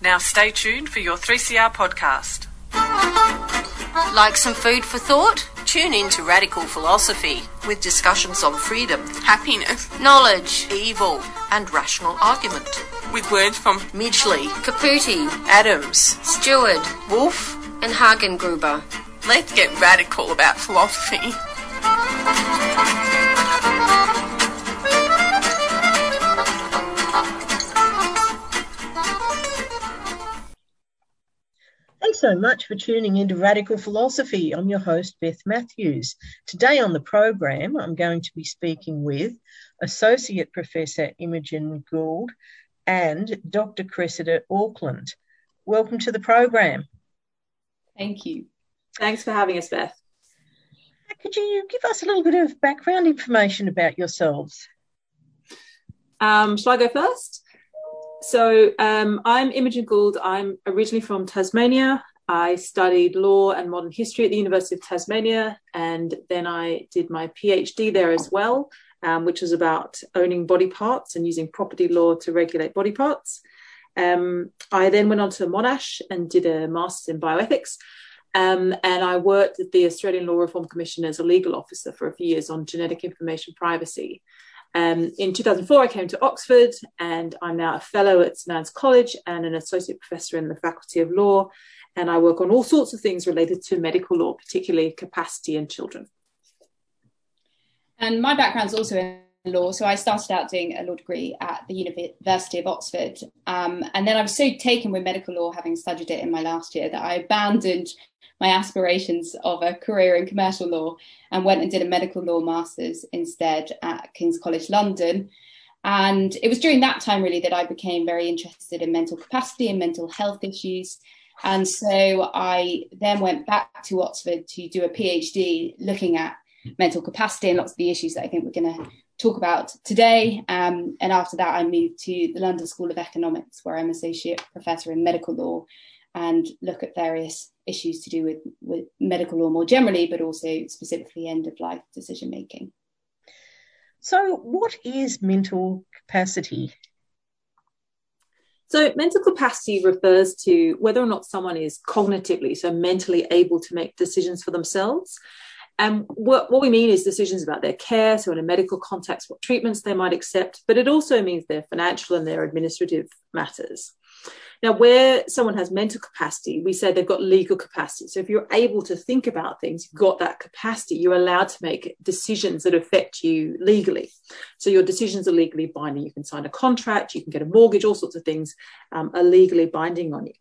Now stay tuned for your 3CR podcast. Like some food for thought? Tune in to Radical Philosophy with discussions on freedom, happiness, knowledge, evil, and rational argument. With words from Midgley, Caputi, Adams, Stewart, Wolf, and Hagengruber. Let's get radical about philosophy. So much for tuning into Radical Philosophy. I'm your host, Beth Matthews. Today on the program, I'm going to be speaking with Associate Professor Imogen Goold and Dr. Cressida Auckland. Welcome to the program. Thank you. Thanks for having us, Beth. Could you give us a little bit of background information about yourselves? Um, shall I go first? So um, I'm Imogen Goold. I'm originally from Tasmania. I studied law and modern history at the University of Tasmania, and then I did my PhD there as well, um, which was about owning body parts and using property law to regulate body parts. Um, I then went on to Monash and did a master's in bioethics. Um, and I worked at the Australian Law Reform Commission as a legal officer for a few years on genetic information privacy. Um, in 2004, I came to Oxford, and I'm now a fellow at St Anne's College and an associate professor in the Faculty of Law. And I work on all sorts of things related to medical law, particularly capacity in children. And my background is also in law. So I started out doing a law degree at the University of Oxford. Um, and then I was so taken with medical law, having studied it in my last year, that I abandoned my aspirations of a career in commercial law and went and did a medical law master's instead at King's College London. And it was during that time really that I became very interested in mental capacity and mental health issues. And so I then went back to Oxford to do a PhD looking at mental capacity and lots of the issues that I think we're going to talk about today. Um, and after that, I moved to the London School of Economics, where I'm associate professor in medical law and look at various issues to do with, with medical law more generally, but also specifically end of life decision making. So, what is mental capacity? So, mental capacity refers to whether or not someone is cognitively, so mentally able to make decisions for themselves. And what, what we mean is decisions about their care, so in a medical context, what treatments they might accept, but it also means their financial and their administrative matters. Now, where someone has mental capacity, we say they've got legal capacity. So if you're able to think about things, you've got that capacity, you're allowed to make decisions that affect you legally. So your decisions are legally binding. You can sign a contract, you can get a mortgage, all sorts of things um, are legally binding on you.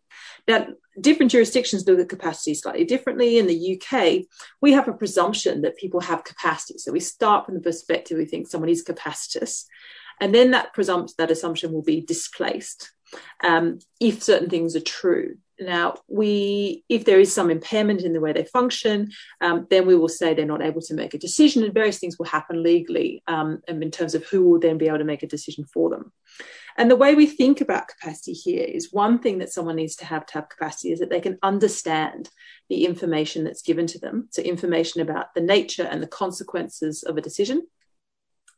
Now, different jurisdictions look at capacity slightly differently. In the UK, we have a presumption that people have capacity. So we start from the perspective we think someone is capacitous. And then that presumption, that assumption will be displaced um, if certain things are true. Now, we, if there is some impairment in the way they function, um, then we will say they're not able to make a decision, and various things will happen legally um, in terms of who will then be able to make a decision for them. And the way we think about capacity here is one thing that someone needs to have to have capacity is that they can understand the information that's given to them. So, information about the nature and the consequences of a decision.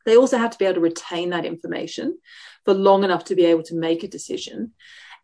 They also have to be able to retain that information for long enough to be able to make a decision.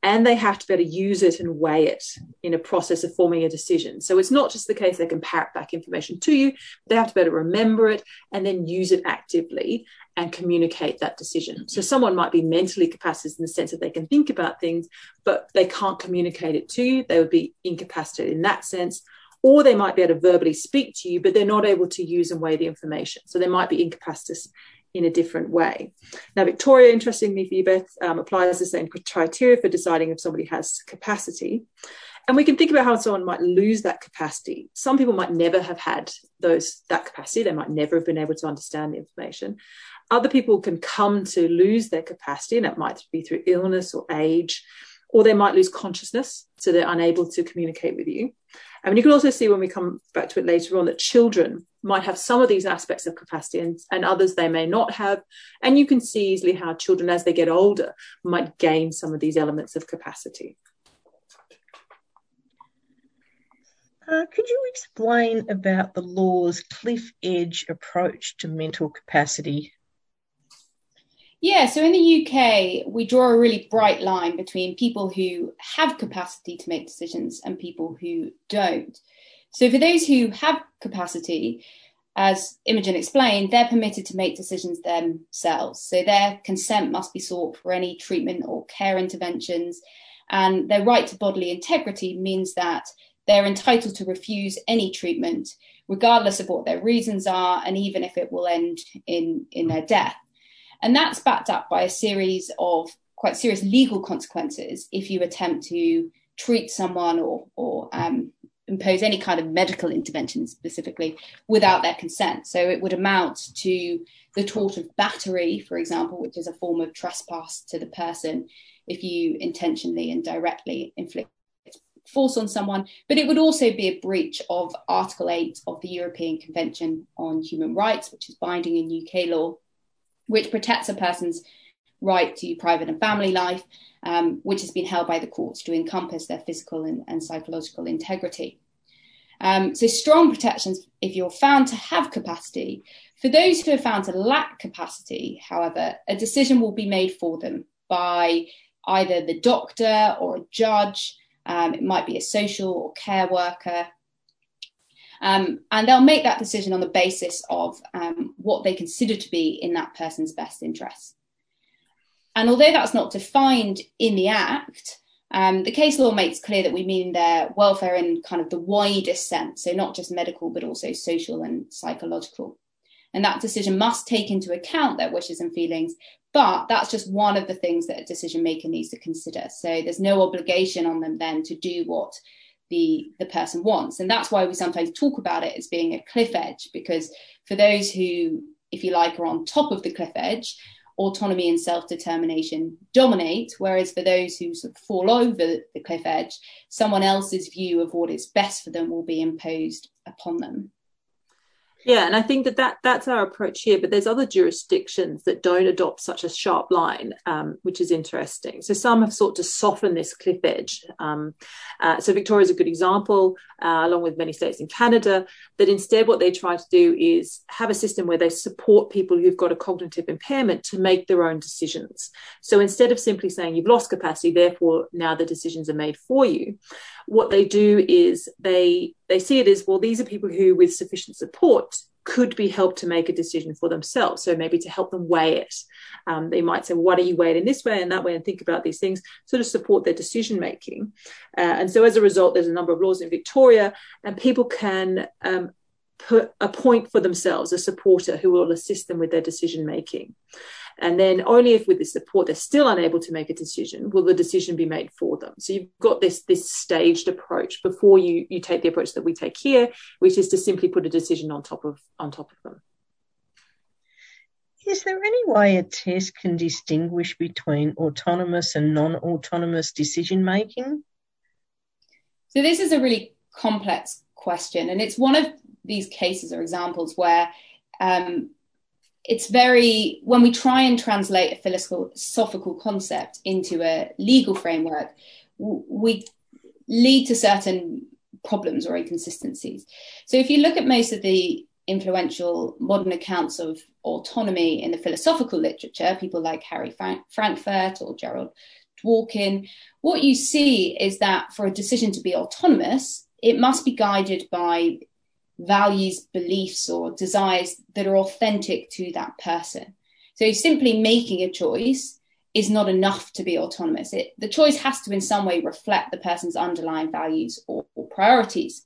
And they have to be able to use it and weigh it in a process of forming a decision. So it's not just the case they can parrot back information to you, they have to be able to remember it and then use it actively and communicate that decision. So someone might be mentally capacitated in the sense that they can think about things, but they can't communicate it to you. They would be incapacitated in that sense. Or they might be able to verbally speak to you, but they're not able to use and weigh the information. So they might be incapacitated in a different way. Now, Victoria, interestingly for you, Beth, um, applies the same criteria for deciding if somebody has capacity. And we can think about how someone might lose that capacity. Some people might never have had those that capacity. They might never have been able to understand the information. Other people can come to lose their capacity, and that might be through illness or age, or they might lose consciousness, so they're unable to communicate with you. And you can also see when we come back to it later on that children might have some of these aspects of capacity and, and others they may not have. And you can see easily how children, as they get older, might gain some of these elements of capacity. Uh, could you explain about the law's cliff edge approach to mental capacity? Yeah, so in the UK, we draw a really bright line between people who have capacity to make decisions and people who don't. So for those who have capacity, as Imogen explained, they're permitted to make decisions themselves. So their consent must be sought for any treatment or care interventions. And their right to bodily integrity means that they're entitled to refuse any treatment, regardless of what their reasons are, and even if it will end in, in their death. And that's backed up by a series of quite serious legal consequences if you attempt to treat someone or, or um, impose any kind of medical intervention specifically without their consent. So it would amount to the tort of battery, for example, which is a form of trespass to the person if you intentionally and directly inflict force on someone. But it would also be a breach of Article 8 of the European Convention on Human Rights, which is binding in UK law, which protects a person's right to private and family life, um, which has been held by the courts to encompass their physical and, and psychological integrity. Um, so, strong protections if you're found to have capacity. For those who are found to lack capacity, however, a decision will be made for them by either the doctor or a judge, um, it might be a social or care worker. Um, and they'll make that decision on the basis of um, what they consider to be in that person's best interests. And although that's not defined in the Act, um, the case law makes clear that we mean their welfare in kind of the widest sense, so not just medical, but also social and psychological. And that decision must take into account their wishes and feelings, but that's just one of the things that a decision maker needs to consider. So there's no obligation on them then to do what the the person wants, and that's why we sometimes talk about it as being a cliff edge, because for those who, if you like, are on top of the cliff edge, autonomy and self determination dominate, whereas for those who sort of fall over the cliff edge, someone else's view of what is best for them will be imposed upon them. Yeah, and I think that, that that's our approach here. But there's other jurisdictions that don't adopt such a sharp line, um, which is interesting. So some have sought to soften this cliff edge. Um, uh, so Victoria is a good example, uh, along with many states in Canada, that instead what they try to do is have a system where they support people who've got a cognitive impairment to make their own decisions. So instead of simply saying you've lost capacity, therefore now the decisions are made for you, what they do is they they see it as well these are people who with sufficient support could be helped to make a decision for themselves. So maybe to help them weigh it. Um, they might say what are you weighed in this way and that way and think about these things sort of support their decision making. Uh, and so as a result there's a number of laws in victoria and people can um, put appoint for themselves a supporter who will assist them with their decision making and then only if with the support they're still unable to make a decision will the decision be made for them. So you've got this this staged approach before you you take the approach that we take here, which is to simply put a decision on top of on top of them. Is there any way a test can distinguish between autonomous and non-autonomous decision making? So this is a really complex question, and it's one of these cases are examples where um, it's very when we try and translate a philosophical concept into a legal framework we lead to certain problems or inconsistencies. So if you look at most of the influential modern accounts of autonomy in the philosophical literature people like harry Frank- frankfurt or gerald dworkin what you see is that for a decision to be autonomous it must be guided by values, beliefs, or desires that are authentic to that person. So simply making a choice is not enough to be autonomous. It, the choice has to, in some way, reflect the person's underlying values or, or priorities.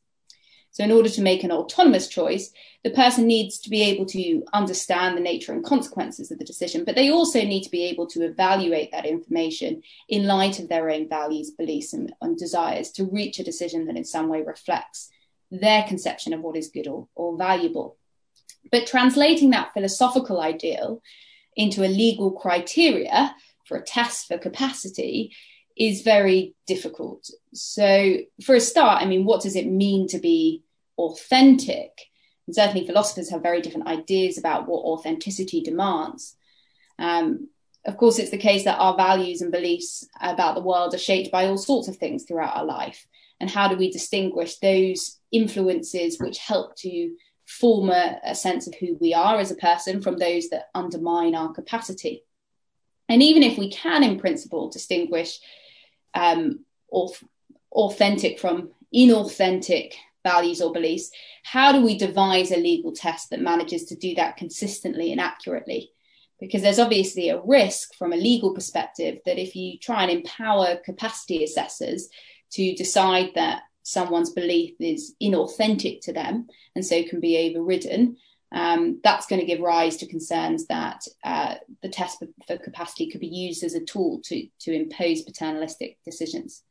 So, in order to make an autonomous choice, the person needs to be able to understand the nature and consequences of the decision, but they also need to be able to evaluate that information in light of their own values, beliefs, and, and desires to reach a decision that in some way reflects their conception of what is good or, or valuable. But translating that philosophical ideal into a legal criteria for a test for capacity is very difficult. So, for a start, I mean, what does it mean to be authentic? And certainly, philosophers have very different ideas about what authenticity demands. Um, of course, it's the case that our values and beliefs about the world are shaped by all sorts of things throughout our life. And how do we distinguish those influences which help to form a, a sense of who we are as a person from those that undermine our capacity. And even if we can, in principle, distinguish um, authentic from inauthentic values or beliefs, how do we devise a legal test that manages to do that consistently and accurately? Because there's obviously a risk from a legal perspective that if you try and empower capacity assessors to decide that someone's belief is inauthentic to them and so can be overridden, um, that's going to give rise to concerns that uh, the test for, capacity could be used as a tool to, to impose paternalistic decisions.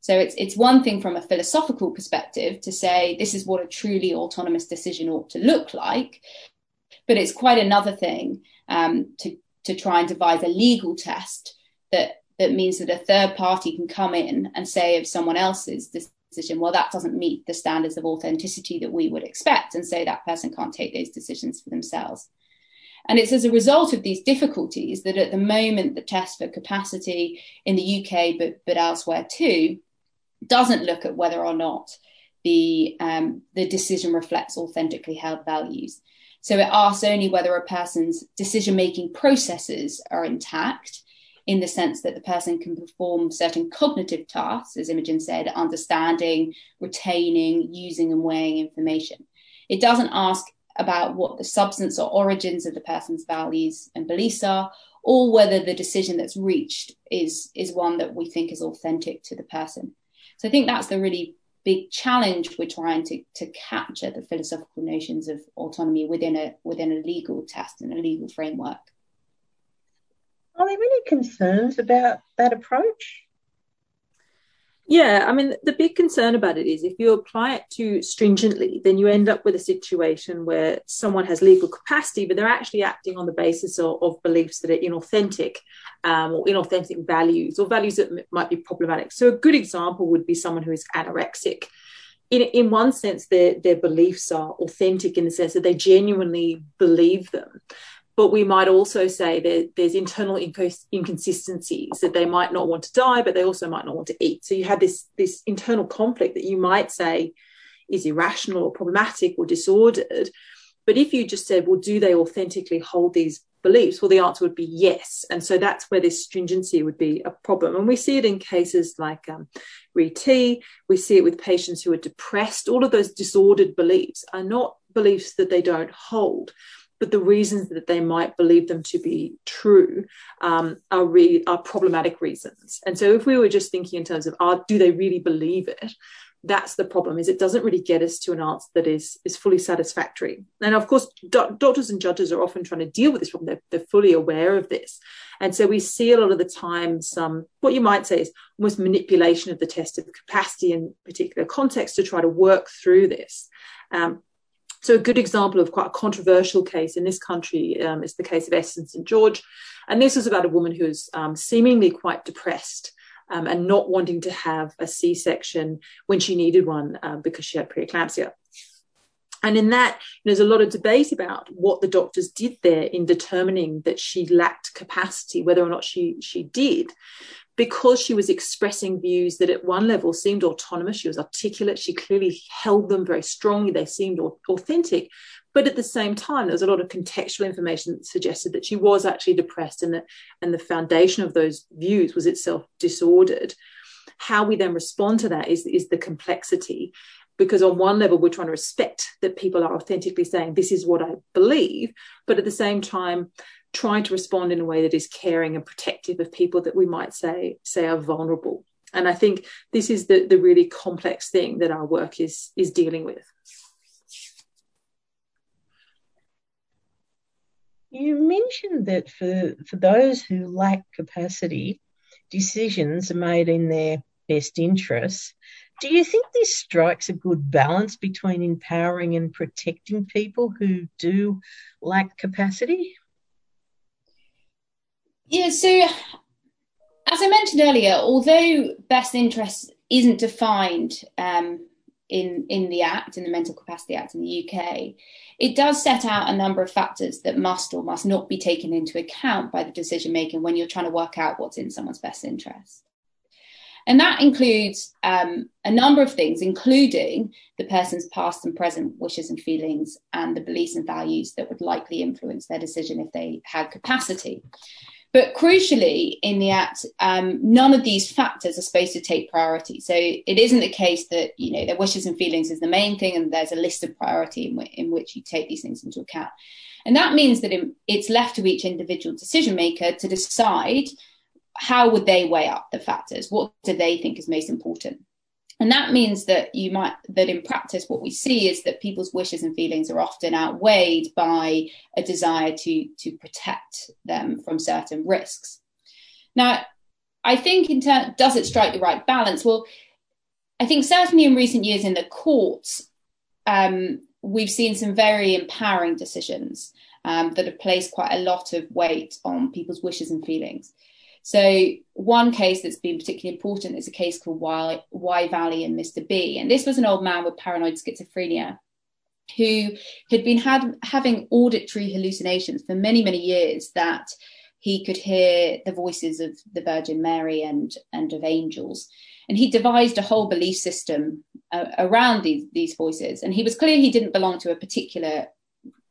So it's, it's one thing from a philosophical perspective to say this is what a truly autonomous decision ought to look like, but it's quite another thing um, to, to try and devise a legal test that, that means that a third party can come in and say of someone else's decision, well, that doesn't meet the standards of authenticity that we would expect. And so that person can't take those decisions for themselves. And it's as a result of these difficulties that at the moment the test for capacity in the UK, but, but elsewhere too, doesn't look at whether or not the, um, the decision reflects authentically held values. So it asks only whether a person's decision making processes are intact in the sense that the person can perform certain cognitive tasks, as Imogen said, understanding, retaining, using, and weighing information. It doesn't ask about what the substance or origins of the person's values and beliefs are, or whether the decision that's reached is, is one that we think is authentic to the person. So I think that's the really big challenge we're trying to, to capture the philosophical notions of autonomy within a within a legal test and a legal framework. Are there any concerns about that approach? Yeah, I mean, the big concern about it is if you apply it too stringently, then you end up with a situation where someone has legal capacity, but they're actually acting on the basis of, of beliefs that are inauthentic um, or inauthentic values or values that m- might be problematic. So, a good example would be someone who is anorexic. In, in one sense, their, their beliefs are authentic in the sense that they genuinely believe them but we might also say that there's internal inconsistencies that they might not want to die but they also might not want to eat. So you have this this internal conflict that you might say is irrational or problematic or disordered. But if you just said well do they authentically hold these beliefs? Well the answer would be yes. And so that's where this stringency would be a problem. And we see it in cases like um, RET we see it with patients who are depressed. All of those disordered beliefs are not beliefs that they don't hold but the reasons that they might believe them to be true um, are, re- are problematic reasons. And so, if we were just thinking in terms of, are, do they really believe it? That's the problem. Is it doesn't really get us to an answer that is is fully satisfactory. And of course, do- doctors and judges are often trying to deal with this problem. They're, they're fully aware of this, and so we see a lot of the time some what you might say is almost manipulation of the test of capacity in particular context to try to work through this. Um, so, a good example of quite a controversial case in this country um, is the case of Esther St. George. And this was about a woman who was um, seemingly quite depressed um, and not wanting to have a C section when she needed one um, because she had preeclampsia. And in that, there's a lot of debate about what the doctors did there in determining that she lacked capacity, whether or not she, she did because she was expressing views that at one level seemed autonomous, she was articulate, she clearly held them very strongly, they seemed authentic. But at the same time, there was a lot of contextual information that suggested that she was actually depressed and that and the foundation of those views was itself disordered. How we then respond to that is, is the complexity. Because on one level, we're trying to respect that people are authentically saying, This is what I believe. But at the same time, trying to respond in a way that is caring and protective of people that we might say say are vulnerable and i think this is the the really complex thing that our work is is dealing with you mentioned that for for those who lack capacity decisions are made in their best interests do you think this strikes a good balance between empowering and protecting people who do lack capacity yeah, so as I mentioned earlier, although best interest isn't defined um, in in the Act, in the Mental Capacity Act in the UK, it does set out a number of factors that must or must not be taken into account by the decision making when you're trying to work out what's in someone's best interest. And that includes um, a number of things, including the person's past and present wishes and feelings and the beliefs and values that would likely influence their decision if they had capacity. But crucially, in the Act, um, none of these factors are supposed to take priority. So it isn't the case that you know their wishes and feelings is the main thing, and there's a list of priority in, w- in which you take these things into account. And that means that it's left to each individual decision maker to decide how would they weigh up the factors. What do they think is most important? And that means that you might that in practice what we see is that people's wishes and feelings are often outweighed by a desire to to protect them from certain risks. Now, I think in turn, does it strike the right balance? Well, I think certainly in recent years in the courts, um, we've seen some very empowering decisions um, that have placed quite a lot of weight on people's wishes and feelings. So one case that's been particularly important is a case called Wye Valley and Mr. B. And this was an old man with paranoid schizophrenia who had been had, having auditory hallucinations for many, many years that he could hear the voices of the Virgin Mary and, and of angels. And he devised a whole belief system uh, around these, these voices. And he was clear he didn't belong to a particular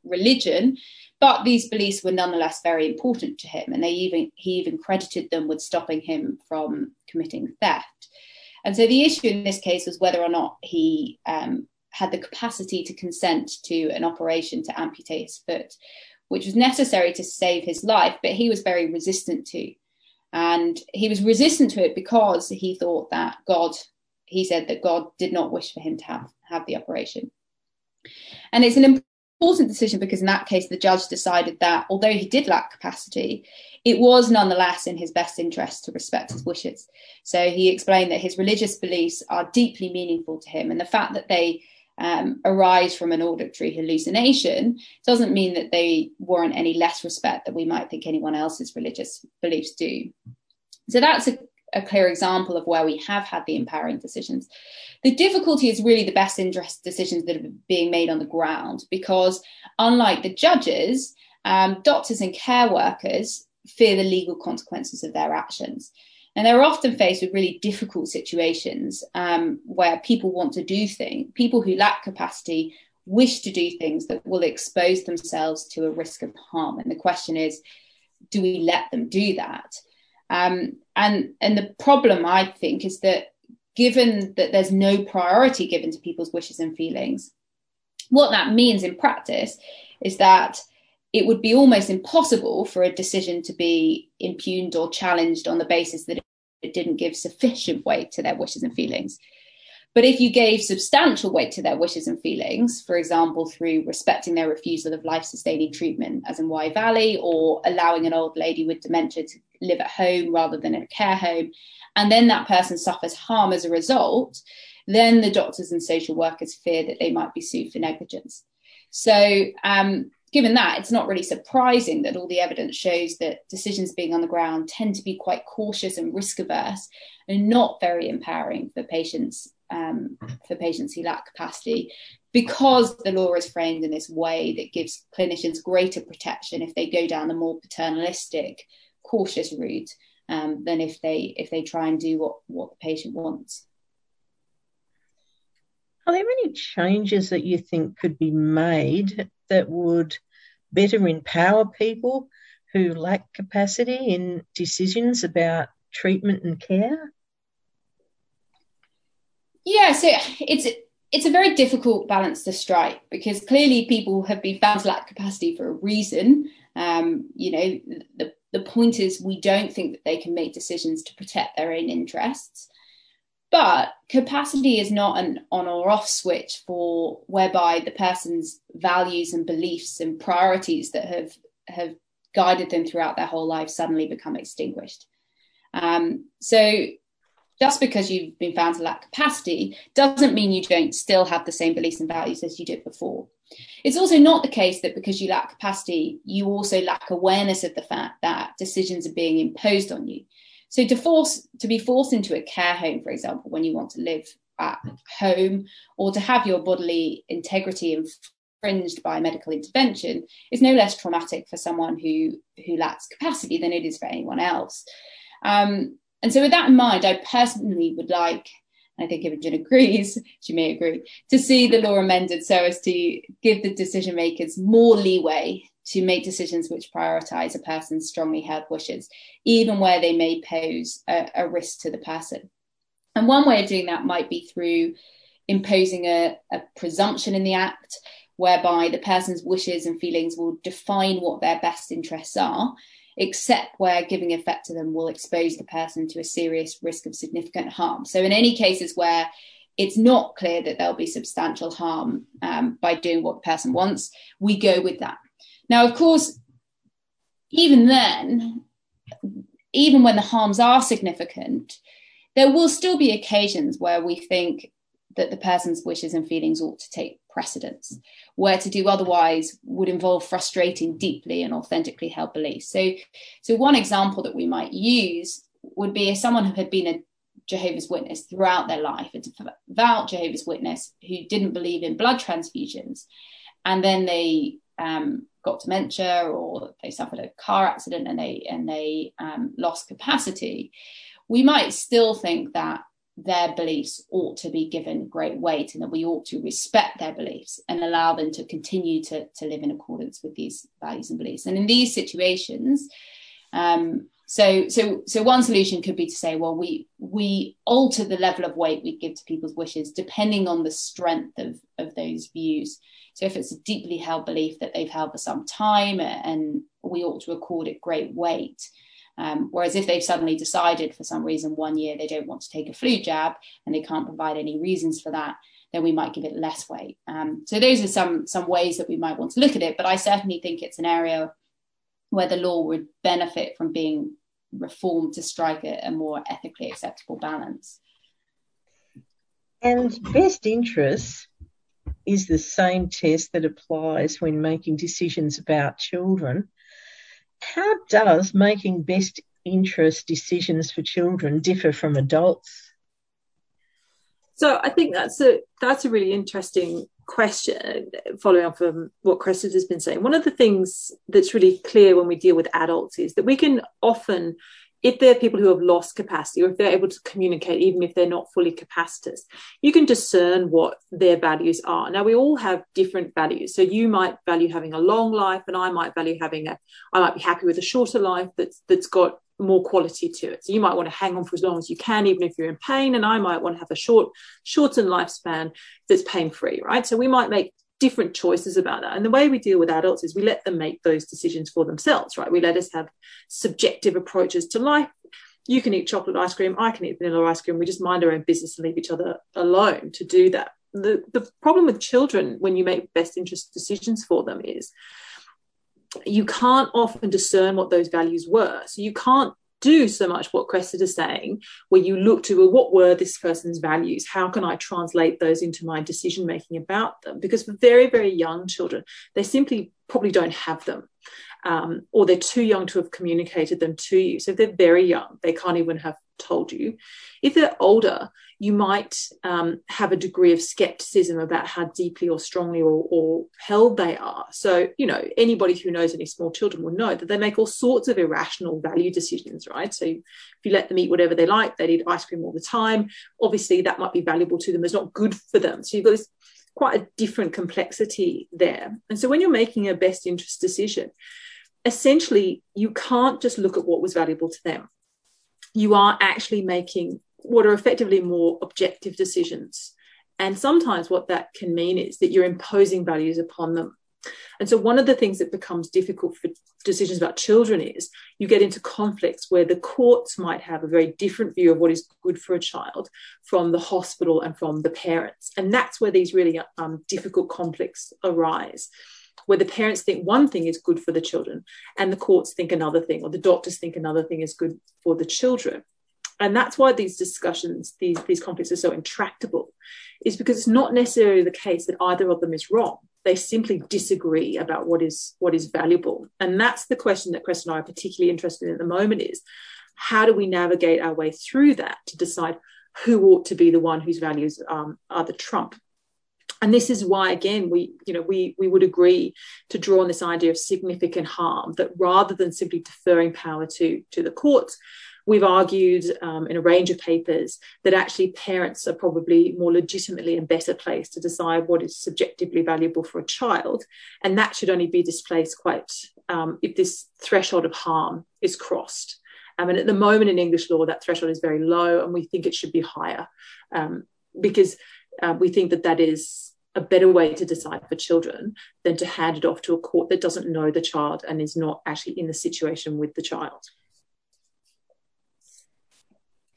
religion, but these beliefs were nonetheless very important to him, and they even he even credited them with stopping him from committing theft. And so the issue in this case was whether or not he um, had the capacity to consent to an operation to amputate his foot, which was necessary to save his life, but he was very resistant to. And he was resistant to it because he thought that God, he said that God did not wish for him to have, have the operation. And it's an important decision because in that case the judge decided that although he did lack capacity it was nonetheless in his best interest to respect his wishes. So he explained that his religious beliefs are deeply meaningful to him and the fact that they um, arise from an auditory hallucination doesn't mean that they warrant any less respect that we might think anyone else's religious beliefs do. So that's a, a clear example of where we have had the empowering decisions. The difficulty is really the best interest decisions that are being made on the ground because, unlike the judges, um, doctors and care workers fear the legal consequences of their actions. And they're often faced with really difficult situations um, where people want to do things, people who lack capacity wish to do things that will expose themselves to a risk of harm. And the question is, do we let them do that? Um, and and the problem I think is that given that there's no priority given to people's wishes and feelings, what that means in practice is that it would be almost impossible for a decision to be impugned or challenged on the basis that it didn't give sufficient weight to their wishes and feelings. But if you gave substantial weight to their wishes and feelings, for example, through respecting their refusal of life sustaining treatment, as in Wye Valley, or allowing an old lady with dementia to live at home rather than in a care home, and then that person suffers harm as a result, then the doctors and social workers fear that they might be sued for negligence. So, um, given that, it's not really surprising that all the evidence shows that decisions being on the ground tend to be quite cautious and risk averse and not very empowering for patients um, for patients who lack capacity because the law is framed in this way that gives clinicians greater protection if they go down the more paternalistic, cautious route um, than if they if they try and do what what the patient wants. Are there any changes that you think could be made that would better empower people who lack capacity in decisions about treatment and care? Yeah, so it's it's a very difficult balance to strike because clearly people have been found to lack capacity for a reason. Um, you know, the the point is we don't think that they can make decisions to protect their own interests. But capacity is not an on or off switch for whereby the person's values and beliefs and priorities that have have guided them throughout their whole life suddenly become extinguished. Um, so just because you've been found to lack capacity doesn't mean you don't still have the same beliefs and values as you did before. It's also not the case that because you lack capacity, you also lack awareness of the fact that decisions are being imposed on you. So to force to be forced into a care home, for example, when you want to live at home, or to have your bodily integrity infringed by medical intervention, is no less traumatic for someone who who lacks capacity than it is for anyone else. Um, and so, with that in mind, I personally would like, I think Imogen agrees, she may agree, to see the law amended so as to give the decision makers more leeway to make decisions which prioritize a person's strongly held wishes, even where they may pose a, a risk to the person. And one way of doing that might be through imposing a, a presumption in the act whereby the person's wishes and feelings will define what their best interests are, except where giving effect to them will expose the person to a serious risk of significant harm. So, in any cases where it's not clear that there'll be substantial harm um, by doing what the person wants, we go with that. Now, of course, even then, even when the harms are significant, there will still be occasions where we think that the person's wishes and feelings ought to take precedence, where to do otherwise would involve frustrating deeply and authentically held beliefs. So, so one example that we might use would be if someone had been a Jehovah's Witness throughout their life, a devout Jehovah's Witness who didn't believe in blood transfusions, and then they um, got dementia or they suffered a car accident and they and they um, lost capacity, we might still think that their beliefs ought to be given great weight and that we ought to respect their beliefs and allow them to continue to, to live in accordance with these values and beliefs. And in these situations, um, so so so one solution could be to say, well, we we alter the level of weight we give to people's wishes depending on the strength of of those views. So if it's a deeply held belief that they've held for some time, and we ought to accord it great weight. Um, whereas if they've suddenly decided for some reason one year they don't want to take a flu jab and they can't provide any reasons for that, then we might give it less weight. Um, so those are some some ways that we might want to look at it. But I certainly think it's an area where the law would benefit from being reformed to strike a, a more ethically acceptable balance. And best interests is the same test that applies when making decisions about children. How does making best interest decisions for children differ from adults? So I think that's a that's a really interesting question, following on from what Cressida has been saying, one of the things that's really clear when we deal with adults is that we can often, if they're people who have lost capacity or if they're able to communicate, even if they're not fully capacitous, you can discern what their values are. Now, we all have different values. So you might value having a long life, and I might value having a, I might be happy with a shorter life that's that's got more quality to it. So you might want to hang on for as long as you can, even if you're in pain. And I might want to have a short, shortened lifespan that's pain free, right? So we might make different choices about that. And the way we deal with adults is we let them make those decisions for themselves, right? We let us have subjective approaches to life. You can eat chocolate ice cream, I can eat vanilla ice cream. We just mind our own business and leave each other alone to do that. The, the problem with children when you make best interest decisions for them is you can't often discern what those values were. So you can't do so much what Cressida is saying, where you look to well, what were this person's values? How can I translate those into my decision making about them? Because for very, very young children, they simply probably don't have them. Um, or they're too young to have communicated them to you. So if they're very young, they can't even have told you. If they're older, you might um, have a degree of skepticism about how deeply or strongly or, or, held they are. So, you know, anybody who knows any small children will know that they make all sorts of irrational value decisions, right? So, if you let them eat whatever they like, they eat ice cream all the time. Obviously, that might be valuable to them. It's not good for them. So, you've got this quite a different complexity there. And so, when you're making a best interest decision, essentially, you can't just look at what was valuable to them. You are actually making what are effectively more objective decisions. And sometimes what that can mean is that you're imposing values upon them. And so, one of the things that becomes difficult for decisions about children is you get into conflicts where the courts might have a very different view of what is good for a child from the hospital and from the parents. And that's where these really um, difficult conflicts arise, where the parents think one thing is good for the children and the courts think another thing, or the doctors think another thing is good for the children and that's why these discussions, these, these conflicts are so intractable, is because it's not necessarily the case that either of them is wrong. They simply disagree about what is what is valuable. And that's the question that Chris and I are particularly interested in at the moment is how do we navigate our way through that to decide who ought to be the one whose values um, are the trump and this is why again we you know we we would agree to draw on this idea of significant harm that rather than simply deferring power to to the courts we've argued um, in a range of papers that actually parents are probably more legitimately and better placed to decide what is subjectively valuable for a child. And that should only be displaced quite um, if this threshold of harm is crossed. And at the moment in English law, that threshold is very low, and we think it should be higher um, because uh, we think that that is a better way to decide for children than to hand it off to a court that doesn't know the child and is not actually in the situation with the child.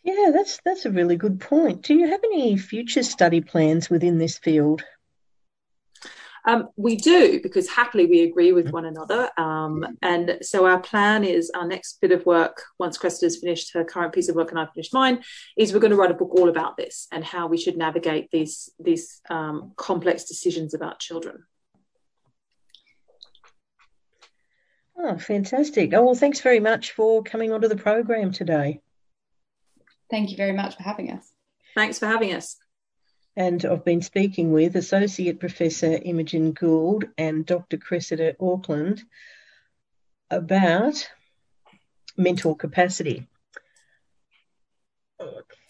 Yeah, that's that's a really good point. Do you have any future study plans within this field? Um, we do because happily we agree with one another. Um, and so our plan is our next bit of work, once Cressida's finished her current piece of work and I've finished mine, is we're going to write a book all about this and how we should navigate these these um, complex decisions about children. Oh, fantastic. Oh, well, thanks very much for coming onto the program today. Thank you very much for having us. Thanks for having us. And I've been speaking with Associate Professor Imogen Goold and Dr. Cressida Auckland about mental capacity. Okay.